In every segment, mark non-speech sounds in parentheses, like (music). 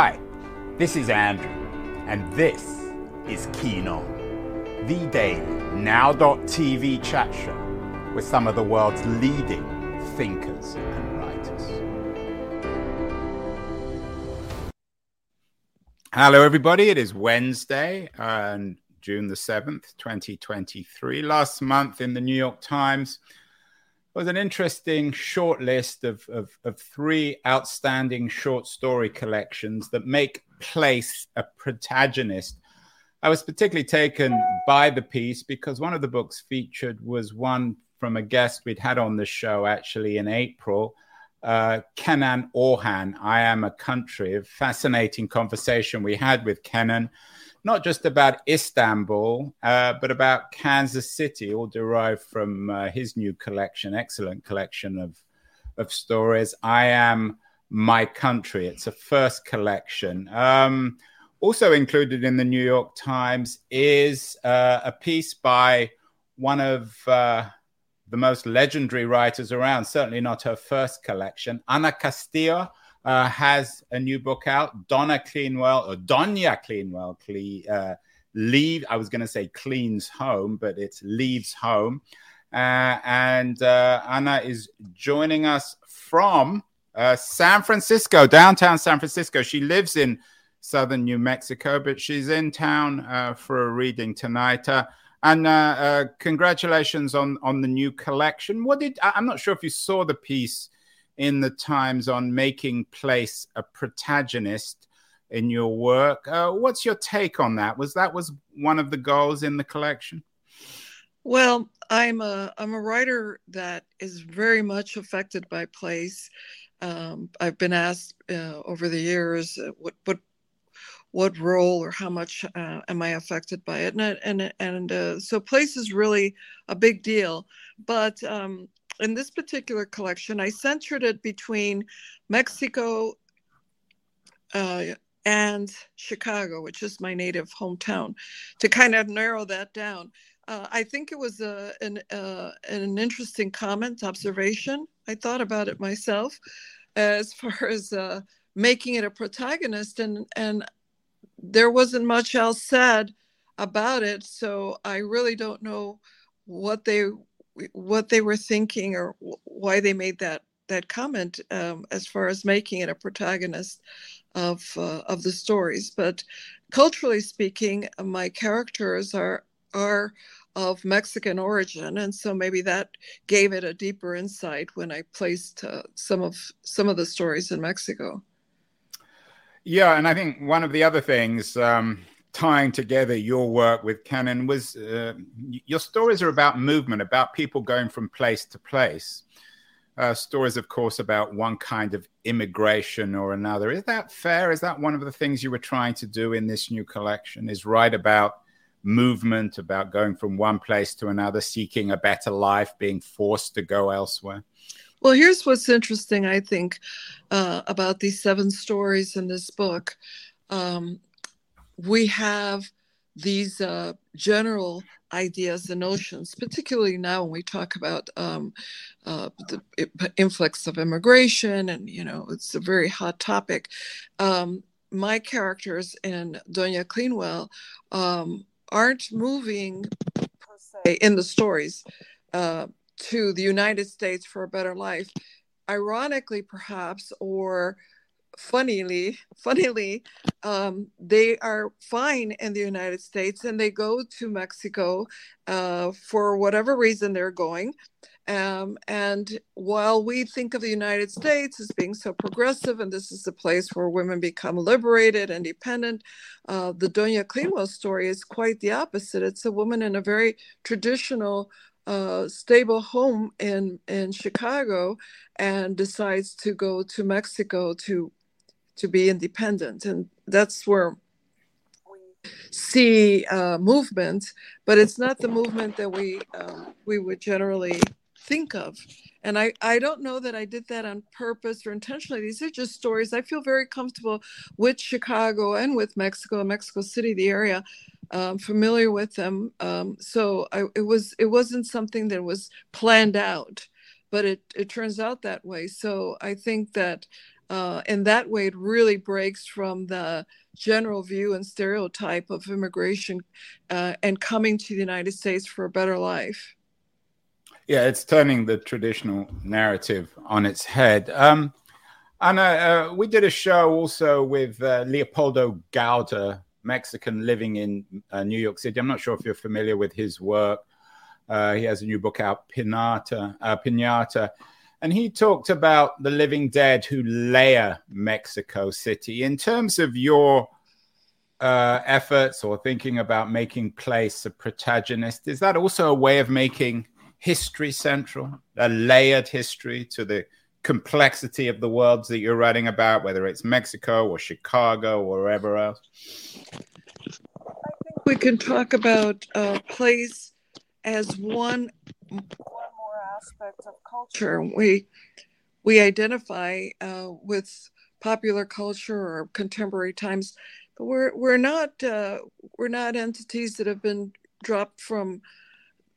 Hi, this is Andrew, and this is Keen On, the daily now.tv chat show with some of the world's leading thinkers and writers. Hello, everybody. It is Wednesday, and June the 7th, 2023. Last month in the New York Times, was an interesting short list of, of, of, three outstanding short story collections that make place a protagonist. I was particularly taken by the piece because one of the books featured was one from a guest we'd had on the show actually in April, uh, Kenan Orhan, I Am a Country. A fascinating conversation we had with Kenan not just about Istanbul, uh, but about Kansas City, all derived from uh, his new collection, excellent collection of, of stories. I Am My Country. It's a first collection. Um, also included in the New York Times is uh, a piece by one of uh, the most legendary writers around, certainly not her first collection, Ana Castillo uh, has a new book out. Donna Cleanwell, or Donya Cleanwell, cle- uh, leave. I was going to say cleans home, but it's leaves home. Uh, and uh, Ana is joining us from uh, San Francisco, downtown San Francisco. She lives in southern New Mexico, but she's in town uh, for a reading tonight. and congratulations on on the new collection. What did I'm not sure if you saw the piece in the Times on making place a protagonist in your work. Uh, what's your take on that? Was that was one of the goals in the collection? Well, I'm a I'm a writer that is very much affected by place. Um, I've been asked uh, over the years uh, what what what role or how much uh, am I affected by it, and and and uh, so place is really a big deal. But um, in this particular collection, I centered it between Mexico uh, and Chicago, which is my native hometown, to kind of narrow that down. Uh, I think it was a, an, uh, an interesting comment, observation. I thought about it myself as far (laughs) as uh, making it a protagonist, and, and there wasn't much else said about it. So I really don't know what they what they were thinking or why they made that that comment um, as far as making it a protagonist of uh, of the stories. But culturally speaking, my characters are are of Mexican origin, and so maybe that gave it a deeper insight when I placed uh, some of some of the stories in Mexico. Yeah, and I think one of the other things. Um tying together your work with Kenan was uh, your stories are about movement, about people going from place to place. Uh, stories, of course, about one kind of immigration or another. Is that fair? Is that one of the things you were trying to do in this new collection? Is write about movement, about going from one place to another, seeking a better life, being forced to go elsewhere? Well, here's what's interesting, I think, uh, about these seven stories in this book. Um, we have these uh, general ideas and notions, particularly now when we talk about um, uh, the influx of immigration, and you know it's a very hot topic. Um, my characters in Doña Cleanwell um, aren't moving per se in the stories uh, to the United States for a better life. Ironically, perhaps, or funnily, funnily, um, they are fine in the United States and they go to Mexico uh, for whatever reason they're going. Um, and while we think of the United States as being so progressive, and this is the place where women become liberated, independent, uh, the Doña Cleanwell story is quite the opposite. It's a woman in a very traditional uh, stable home in in Chicago and decides to go to Mexico to to be independent. And that's where we see uh, movement, but it's not the movement that we um, we would generally think of. And I, I don't know that I did that on purpose or intentionally. These are just stories. I feel very comfortable with Chicago and with Mexico, Mexico City, the area. Um, familiar with them, um, so I, it was it wasn't something that was planned out, but it it turns out that way. So I think that Uh, and that way, it really breaks from the general view and stereotype of immigration uh, and coming to the United States for a better life. Yeah, it's turning the traditional narrative on its head. Um, and uh, we did a show also with uh, Leopoldo Gout, Mexican living in uh, New York City. I'm not sure if you're familiar with his work. Uh, he has a new book out, Pinata, Pinata. And he talked about the living dead who layer Mexico City. In terms of your uh, efforts or thinking about making place a protagonist, is that also a way of making history central, a layered history to the complexity of the worlds that you're writing about, whether it's Mexico or Chicago or wherever else? I think we can talk about uh, place as one one more aspect of culture. We we identify uh, with popular culture or contemporary times, but we're we're not uh, we're not entities that have been dropped from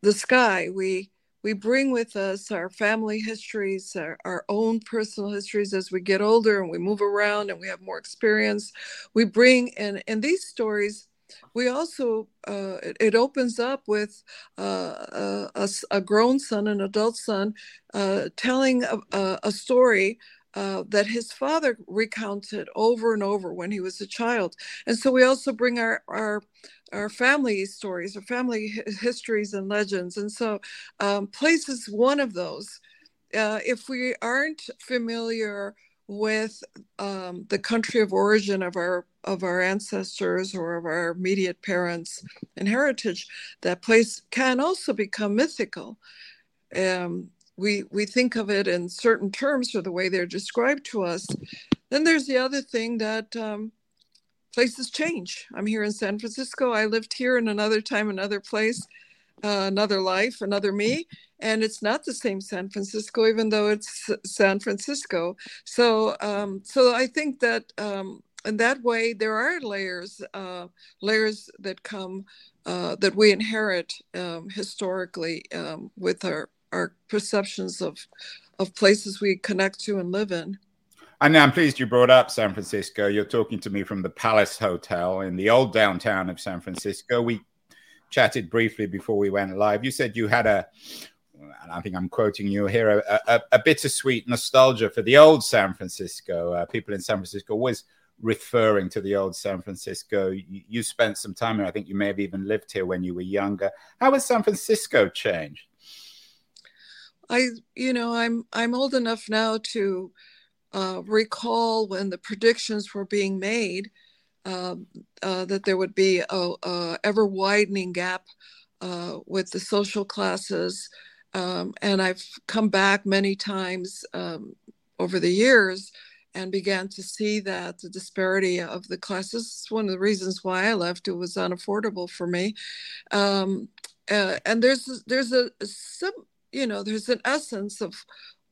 the sky. We we bring with us our family histories, our, our, own personal histories as we get older and we move around and we have more experience. We bring, and, and these stories, we also, uh, it, it, opens up with uh, a, a, grown son, an adult son, uh, telling a, a story uh, that his father recounted over and over when he was a child. And so we also bring our, our our family stories, our family histories and legends. And so, um, place is one of those. Uh, if we aren't familiar with um, the country of origin of our of our ancestors or of our immediate parents and heritage, that place can also become mythical. Um, we we think of it in certain terms or the way they're described to us. Then there's the other thing that um, places change. I'm here in San Francisco. I lived here in another time, another place, uh, another life, another me. And it's not the same San Francisco, even though it's San Francisco. So, um, so I think that um, in that way, there are layers, uh, layers that come uh, that we inherit um, historically um, with our our perceptions of of places we connect to and live in. And I'm pleased you brought up San Francisco. You're talking to me from the Palace Hotel in the old downtown of San Francisco. We chatted briefly before we went live. You said you had a, I think I'm quoting you here, a, a, a bittersweet nostalgia for the old San Francisco. Uh, people in San Francisco always referring to the old San Francisco. You, you spent some time here. I think you may have even lived here when you were younger. How has San Francisco changed? I, you know, I'm I'm old enough now to uh, recall when the predictions were being made uh, uh, that there would be a, a ever widening gap uh, with the social classes. Um, and I've come back many times um, over the years and began to see that the disparity of the classes is one of the reasons why I left. It was unaffordable for me. Um, uh, and there's there's a, some you know there's an essence of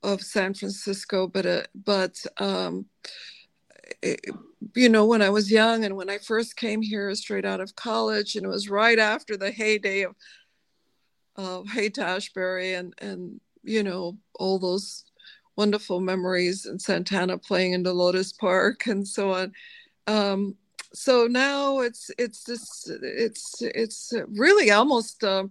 of San Francisco, but uh, but um, it, you know when I was young and when I first came here straight out of college, and it was right after the heyday of of Haight-Ashbury and and you know all those wonderful memories in Santana playing in the Lotus Park and so on. Um, so now it's it's this it's it's really almost. Uh,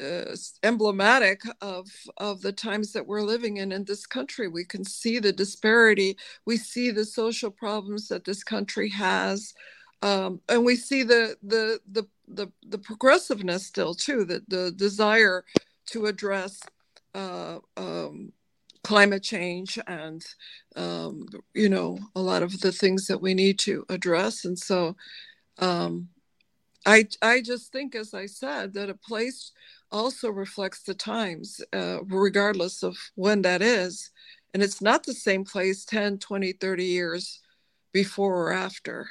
uh, emblematic of of the times that we're living in in this country. We can see the disparity. We see the social problems that this country has, um, and we see the the the the, the progressiveness still too. The the desire to address uh, um, climate change and um, you know a lot of the things that we need to address. And so. Um, I, I just think, as I said, that a place also reflects the times, uh, regardless of when that is. And it's not the same place 10, 20, 30 years before or after.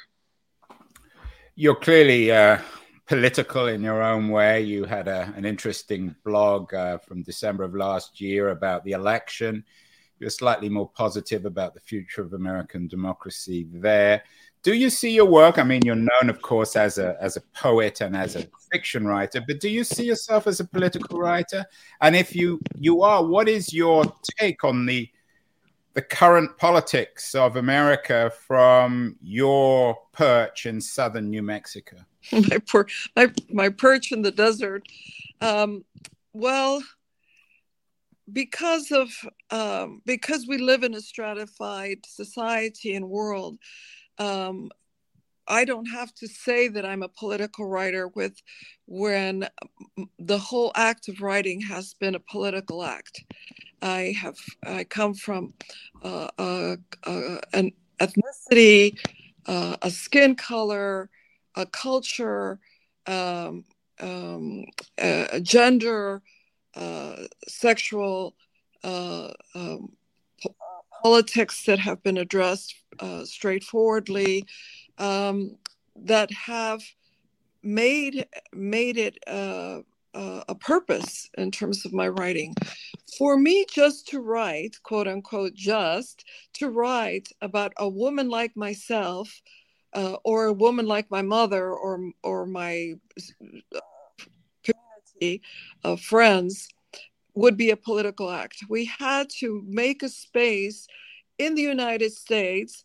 You're clearly uh, political in your own way. You had a, an interesting blog uh, from December of last year about the election. You're slightly more positive about the future of American democracy there do you see your work? I mean, you're known, of course, as a as a poet and as a fiction writer, but do you see yourself as a political writer? And if you you are, what is your take on the the current politics of America from your perch in southern New Mexico? (laughs) my, per- my, my perch in the desert. Um, well, because of um, because we live in a stratified society and world, um, I don't have to say that I'm a political writer with when the whole act of writing has been a political act. I have I come from uh, an ethnicity, uh, a skin color, a culture, um, um, gender, uh, sexual uh, um, politics that have been addressed straightforwardly um, that have made made it uh, a purpose in terms of my writing. For me, just to write, quote unquote, just to write about a woman like myself, uh, or a woman like my mother, or or my uh, community of friends, would be a political act. We had to make a space in the United States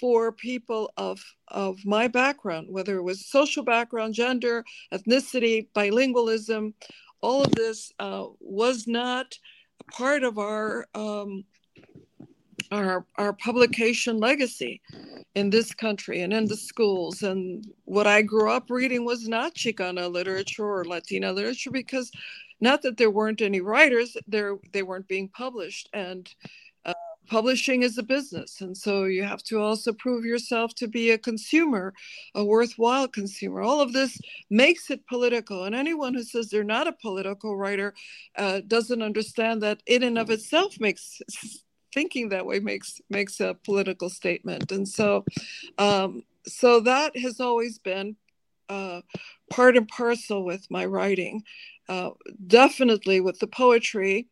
for people of of my background, whether it was social background, gender, ethnicity, bilingualism, all of this uh, was not part of our um, our our publication legacy in this country and in the schools. And what I grew up reading was not Chicana literature or Latina literature because not that there weren't any writers, there they weren't being published and publishing is a business and so you have to also prove yourself to be a consumer a worthwhile consumer. All of this makes it political and anyone who says they're not a political writer uh, doesn't understand that in and of itself makes (laughs) thinking that way makes makes a political statement. And so um, so that has always been uh, part and parcel with my writing uh, definitely with the poetry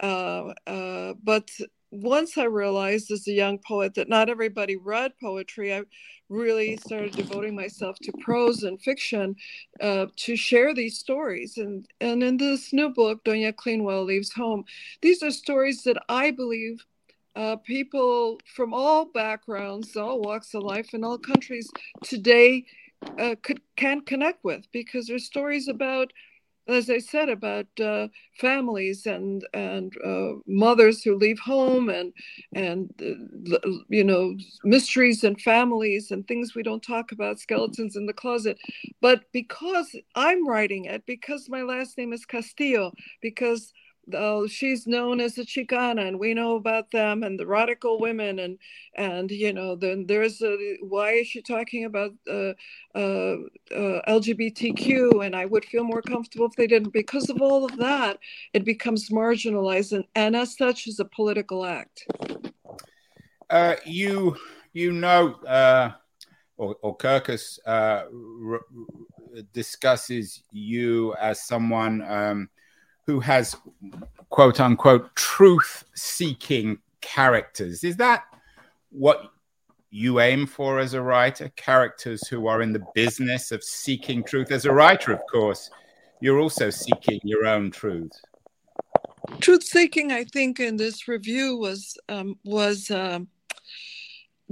uh, uh, but once I realized as a young poet that not everybody read poetry, I really started devoting myself to prose and fiction uh, to share these stories. And, and in this new book, Doña Cleanwell Leaves Home, these are stories that I believe uh, people from all backgrounds, all walks of life, and all countries today uh, could can connect with because they're stories about as I said about uh, families and and uh, mothers who leave home and and uh, you know mysteries and families and things we don't talk about skeletons in the closet. But because I'm writing it because my last name is Castillo because oh, she's known as a Chicana, and we know about them and the radical women, and and you know, then there's a why is she talking about uh, uh, uh, LGBTQ? And I would feel more comfortable if they didn't. Because of all of that, it becomes marginalized, and, and as such, is a political act. Uh, you you know, uh, or, or Kirkus uh, discusses you as someone. Um, who has quote unquote truth seeking characters. Is that what you aim for as a writer? Characters who are in the business of seeking truth. As a writer, of course, you're also seeking your own truth. Truth seeking, I think, in this review was um, was um,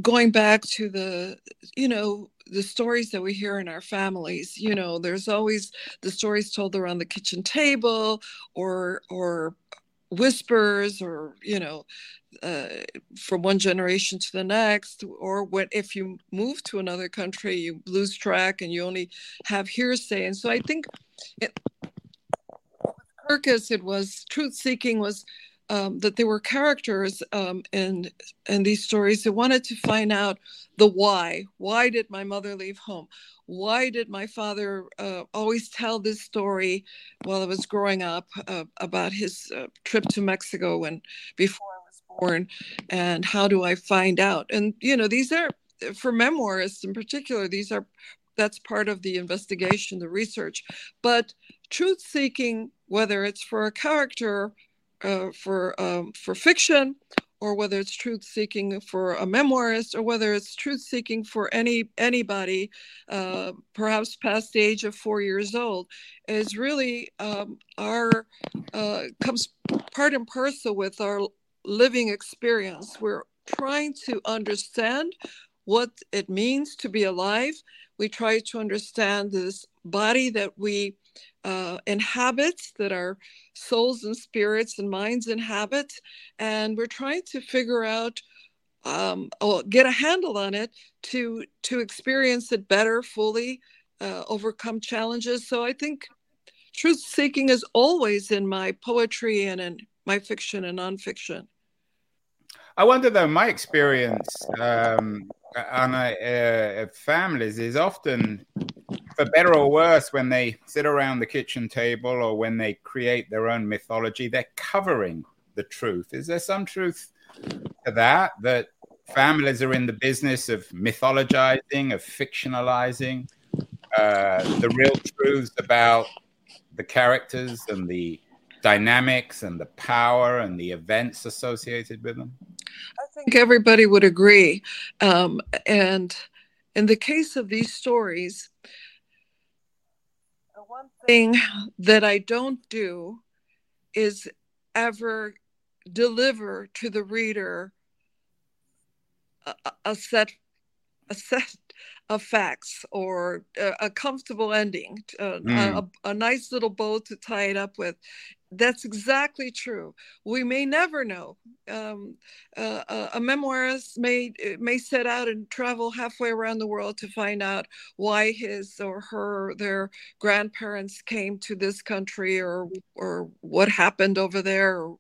going back to the you know the stories that we hear in our families you know there's always the stories told around the kitchen table or or whispers or you know uh, from one generation to the next or if you move to another country you lose track and you only have hearsay. And so i think it, Kirkus, it was truth seeking was um, that there were characters um, in in these stories that wanted to find out the why. Why did my mother leave home? Why did my father uh, always tell this story while I was growing up uh, about his uh, trip to Mexico when before I was born? And how do I find out? And you know, these are for memoirists in particular. These are that's part of the investigation, the research. But truth seeking, whether it's for a character uh, for um, for fiction, or whether it's truth seeking for a memoirist, or whether it's truth seeking for any anybody, uh, perhaps past the age of four years old, is really um, our uh, comes part and parcel with our living experience. We're trying to understand what it means to be alive. We try to understand this body that we uh, inhabit, that our souls and spirits and minds inhabit. And we're trying to figure out, um, or get a handle on it to, to experience it better, fully, uh, overcome challenges. So I think truth seeking is always in my poetry and in my fiction and nonfiction. I wonder though, my experience um, on uh, families is often, for better or worse, when they sit around the kitchen table or when they create their own mythology, they're covering the truth. Is there some truth to that? That families are in the business of mythologizing, of fictionalizing uh, the real truths about the characters and the dynamics and the power and the events associated with them? I think everybody would agree. Um, and in the case of these stories, thing that I don't do is ever deliver to the reader a, a set a set of facts or a, a comfortable ending, mm. a, a, nice little bow to tie it up with. That's exactly true. We may never know. Um, uh, a memoirist may may set out and travel halfway around the world to find out why his or her their grandparents came to this country or or what happened over there. Or,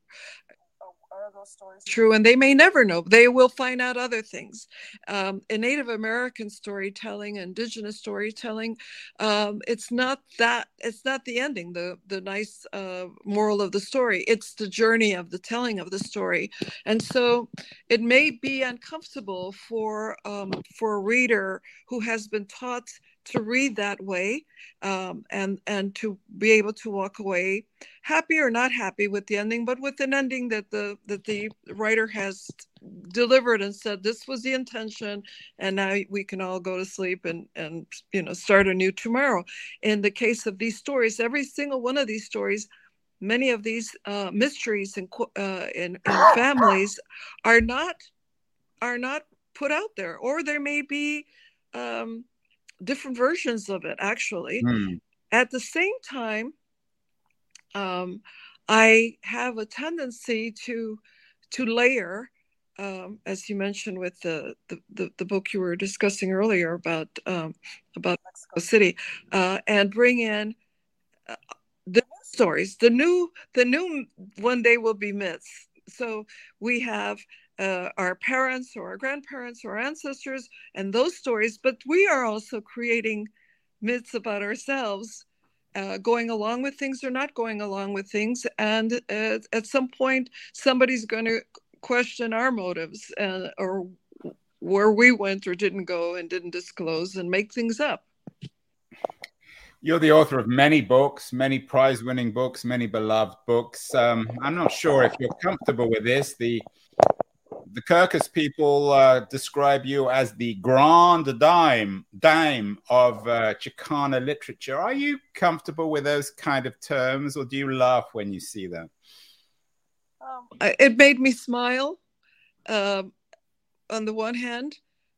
stories. True and they may never know. They will find out other things. Um, in native american storytelling indigenous storytelling um, it's not that it's not the ending the the nice uh, moral of the story. It's the journey of the telling of the story. And so it may be uncomfortable for um, for a reader who has been taught to read that way um, and and to be able to walk away happy or not happy with the ending but with an ending that the that the writer has delivered and said this was the intention and now we can all go to sleep and and you know start anew tomorrow. In the case of these stories every single one of these stories many of these uh, mysteries in, uh, in families are not are not put out there or there may be um, different versions of it actually. Mm. At the same time, um, I have a tendency to to layer, um, as you mentioned with the, the, the the book you were discussing earlier about um, about Mexico City, uh, and bring in uh, the stories. The new the new one day will be myths. So we have uh, our parents or our grandparents or our ancestors and those stories, but we are also creating myths about ourselves, uh, going along with things or not going along with things. And uh, at some point, somebody's going to question our motives uh, or where we went or didn't go and didn't disclose and make things up. You're the author of many books, many prize winning books, many beloved books. Um, I'm not sure if you're comfortable with this. The the Kirkus people uh, describe you as the grand dame, dame of uh, Chicana literature. Are you comfortable with those kind of terms, or do you laugh when you see them? Um, it made me smile. Um, on the one hand,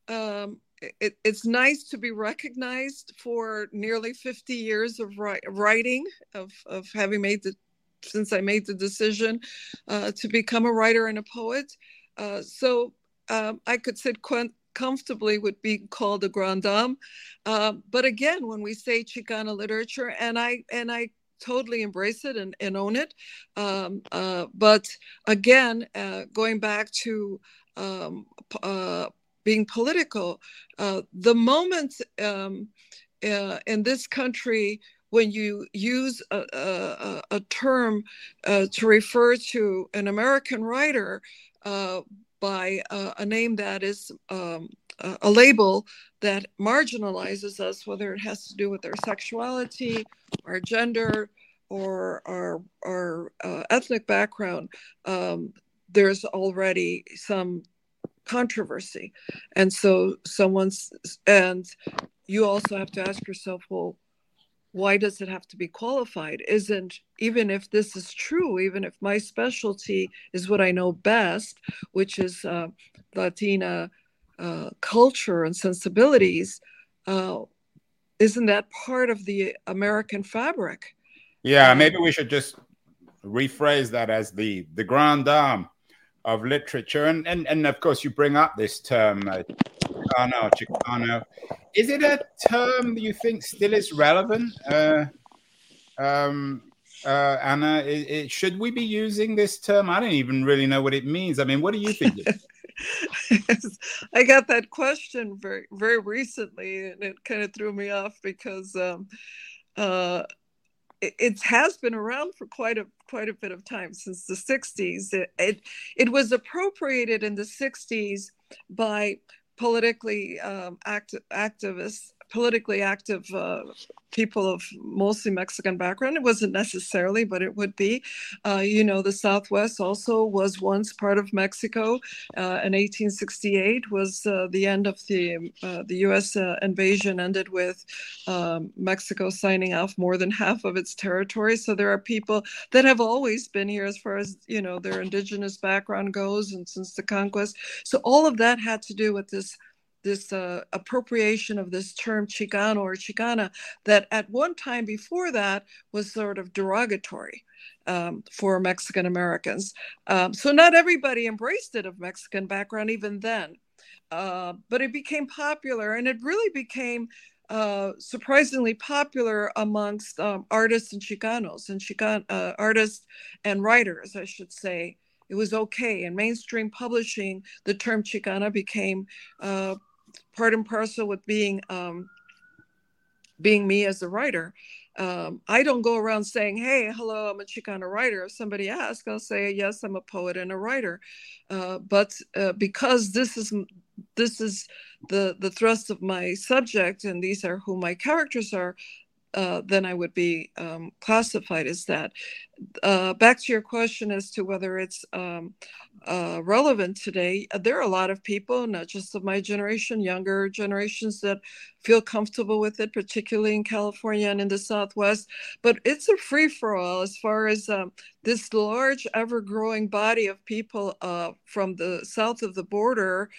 um, it, it's nice to be recognized for nearly 50 years of ri- writing, of, of having made the since I made the decision uh, to become a writer and a poet. Uh, so um, I could sit comfortably with being called a grand dame. Uh, but again, when we say Chicana literature, and I and I totally embrace it and, and own it. Um, uh, but again, uh, going back to um, uh, being political, the moment um, in this country when you use a, a, a term uh, to refer to an American writer uh, by uh, a name that is um, a label that marginalizes us, whether it has to do with our sexuality, our gender, or our, our uh, ethnic background, um, there's already some controversy. And so someone's, and you also have to ask yourself, well, why does it have to be qualified? Isn't even if this is true, even if my specialty is what I know best, which is uh, Latina uh, culture and sensibilities, uh, isn't that part of the American fabric? Yeah, maybe we should just rephrase that as the the grand dame of literature, and and and of course you bring up this term uh, Chicano, Chicano. Is it a term that you think still is relevant? Uh, um, uh, Ana, it, it, should we be using this term? I don't even really know what it means. I mean, what do you think? (laughs) I got that question very, very recently, and it kind of threw me off because um, uh, it, it, has been around for quite a quite a bit of time since the '60s. It it, it was appropriated in the '60s by politically um, act, activists, politically active uh, people of mostly Mexican background. It wasn't necessarily, but it would be. Uh, you know, the Southwest also was once part of Mexico. Uh, in 1868 was uh, the end of the uh, the U.S. Uh, invasion ended with um, Mexico signing off more than half of its territory. So there are people that have always been here as far as you know their indigenous background goes, and since the conquest. So all of that had to do with this this uh, appropriation of this term Chicano or Chicana that at one time before that was sort of derogatory um, for Mexican Americans. Um, so not everybody embraced it of Mexican background even then, uh, but it became popular and it really became uh, surprisingly popular amongst um, artists and Chicanos and Chican uh, artists and writers, I should say. It was okay. In mainstream publishing, the term Chicana became uh, part and parcel with being um, being me as a writer. Um, I don't go around saying, "Hey, hello, I'm a Chicana writer." If somebody asks, I'll say, "Yes, I'm a poet and a writer." Uh, but uh, because this is this is the the thrust of my subject, and these are who my characters are, uh, then I would be um, classified as that. Uh, back to your question as to whether it's um, uh, relevant today, uh, there are a lot of people, not just of my generation, younger generations that feel comfortable with it, particularly in California and in the Southwest. But it's a free for all as far as um, this large, ever growing body of people uh, from the south of the border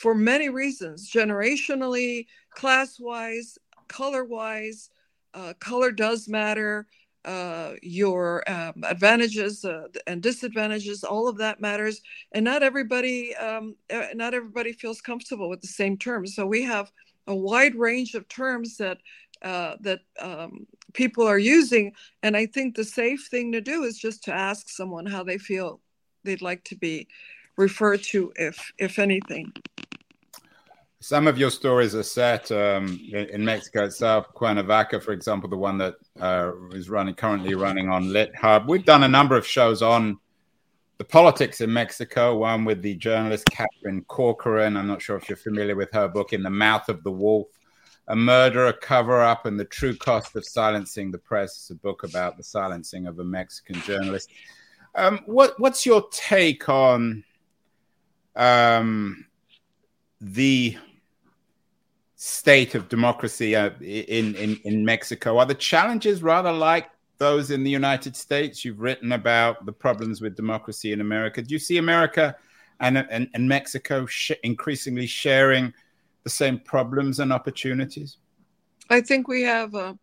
for many reasons, generationally, class wise, color wise. Uh, color does matter uh, your um, advantages uh, and disadvantages all of that matters. And not everybody um, uh, not everybody feels comfortable with the same terms. So we have a wide range of terms that uh, that um, people are using. And i think the safe thing to do is just to ask someone how they feel they'd like to be referred to if if anything some of your stories are set um, in, Mexico itself. Cuernavaca, for example, the one that uh, is running currently running on Lit Hub. We've done a number of shows on the politics in Mexico. One with the journalist Katherine Corcoran. I'm not sure if you're familiar with her book, In the Mouth of the Wolf: A Murder, a Cover Up, and the True Cost of Silencing the Press. It's a book about the silencing of a Mexican journalist. Um, what, what's your take on um, the state of democracy uh, in, in, in Mexico? Are the challenges rather like those in the United States? You've written about the problems with democracy in America. Do you see America and, and, and Mexico sh- increasingly sharing the same problems and opportunities? I think we have, uh,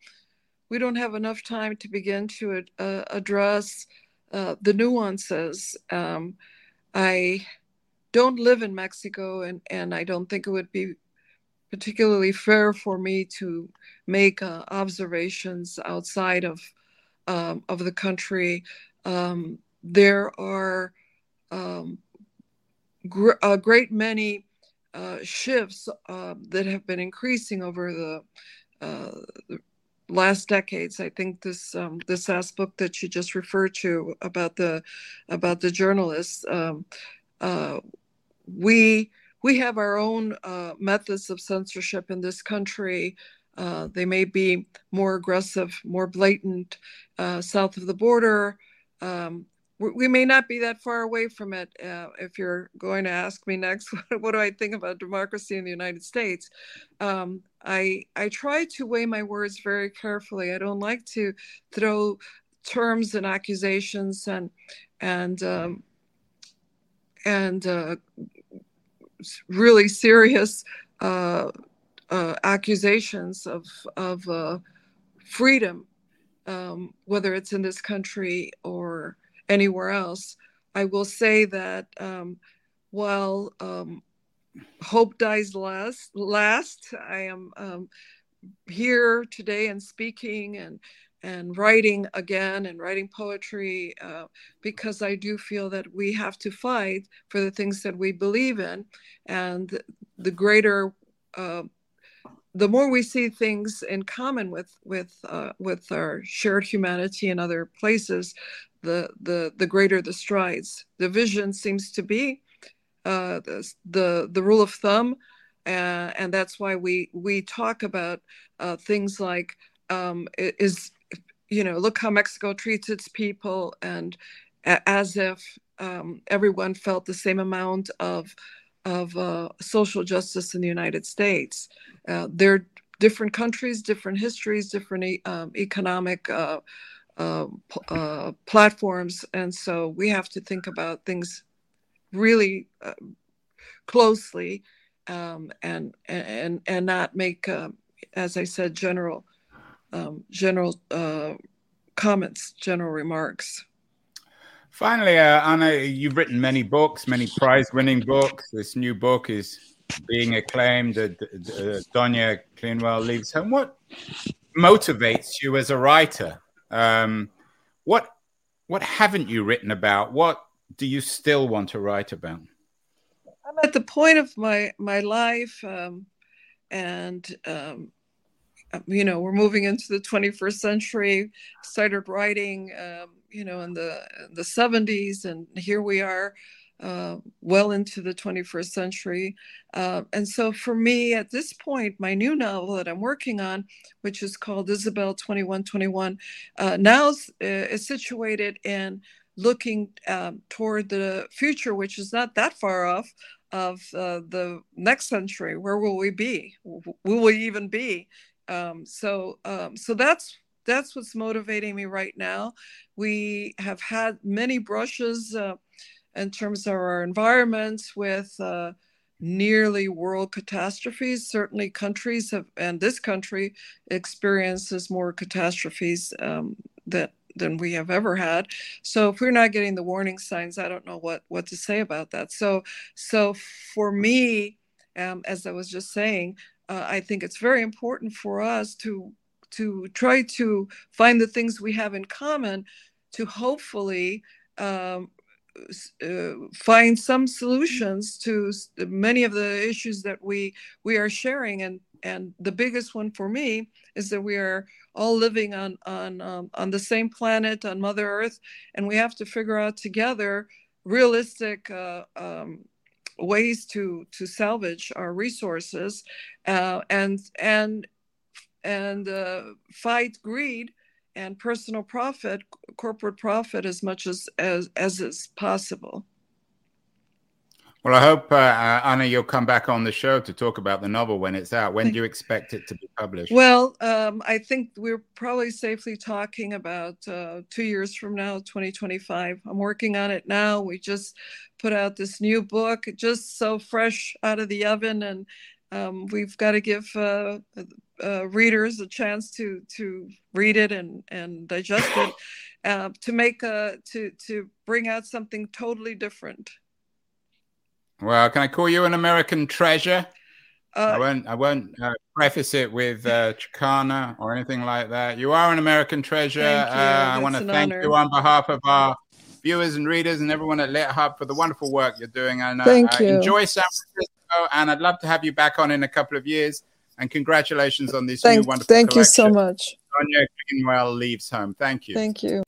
we don't have enough time to begin to uh, address uh, the nuances. Um, I don't live in Mexico, and, and I don't think it would be particularly fair for me to make uh, observations outside of um, of the country. Um, there are um, gr- a great many uh, shifts uh, that have been increasing over the, uh, the last decades. I think this um, this last book that you just referred to about the about the journalists, um, uh, we we have our own uh, methods of censorship in this country. Uh, they may be more aggressive, more blatant uh, south of the border. Um, we may not be that far away from it. Uh, if you're going to ask me next, (laughs) what, what, do I think about democracy in the United States? Um, I I try to weigh my words very carefully. I don't like to throw terms and accusations and and um, and uh, really serious uh, uh, accusations of of uh, freedom, um, whether it's in this country or anywhere else. I will say that um, while um, hope dies last, last, I am um, here today and speaking and and writing again and writing poetry uh, because I do feel that we have to fight for the things that we believe in, and the greater uh, the more we see things in common with with uh, with our shared humanity in other places, the the the greater the strides. The vision seems to be uh, the, the the rule of thumb, uh, and that's why we we talk about uh, things like um, is you know look how Mexico treats its people, and as if um, everyone felt the same amount of of uh, social justice in the United States. Uh, they're different countries, different histories, different um, economic uh, uh, uh, platforms, and so we have to think about things really uh, closely um, and and and not make, as I said, general um, general uh, comments, general remarks. Finally, uh, Ana, you've written many books, many prize-winning books. This new book is being acclaimed. Uh, uh, Donya Cleanwell leaves home. What motivates you as a writer? Um, what what haven't you written about? What do you still want to write about? I'm at the point of my my life, um, and um, you know, we're moving into the 21st century. Started writing um, you know in the the 70s and here we are uh, well into the 21st century uh, and so for me at this point my new novel that i'm working on which is called isabel 2121 uh, now is, uh, is situated in looking um, toward the future which is not that far off of uh, the next century where will we be will we even be um, so um, so that's that's what's motivating me right now. We have had many brushes uh, in terms of our environments with uh, nearly world catastrophes. Certainly, countries have, and this country experiences more catastrophes um, that than we have ever had. So if we're not getting the warning signs, I don't know what what to say about that. So so for me, um, as I was just saying, uh, I think it's very important for us to to try to find the things we have in common to hopefully um, uh, find some solutions to many of the issues that we we are sharing. And and the biggest one for me is that we are all living on on um, on the same planet on mother earth and we have to figure out together realistic uh, um, ways to to salvage our resources uh, and and and uh, fight greed and personal profit, corporate profit, as much as as, as is possible. Well, I hope uh, uh, Ana, you'll come back on the show to talk about the novel when it's out. When do you expect it to be published? Well, um, I think we're probably safely talking about uh, two years from now, 2025. I'm working on it now. We just put out this new book, just so fresh out of the oven, and um, we've got to give uh, uh, readers a chance to to read it and and digest it (coughs) uh, to make a to to bring out something totally different well can i call you an american treasure uh, i won't i won't uh, preface it with uh, chicana or anything like that you are an american treasure uh, i want to thank honor. you on behalf of our viewers and readers and everyone at lit hub for the wonderful work you're doing and thank you. enjoy san francisco and i'd love to have you back on in a couple of years and congratulations on this thank, new wonderful Thank collection. you so much. Donya Cleanwell leaves home. Thank you. Thank you.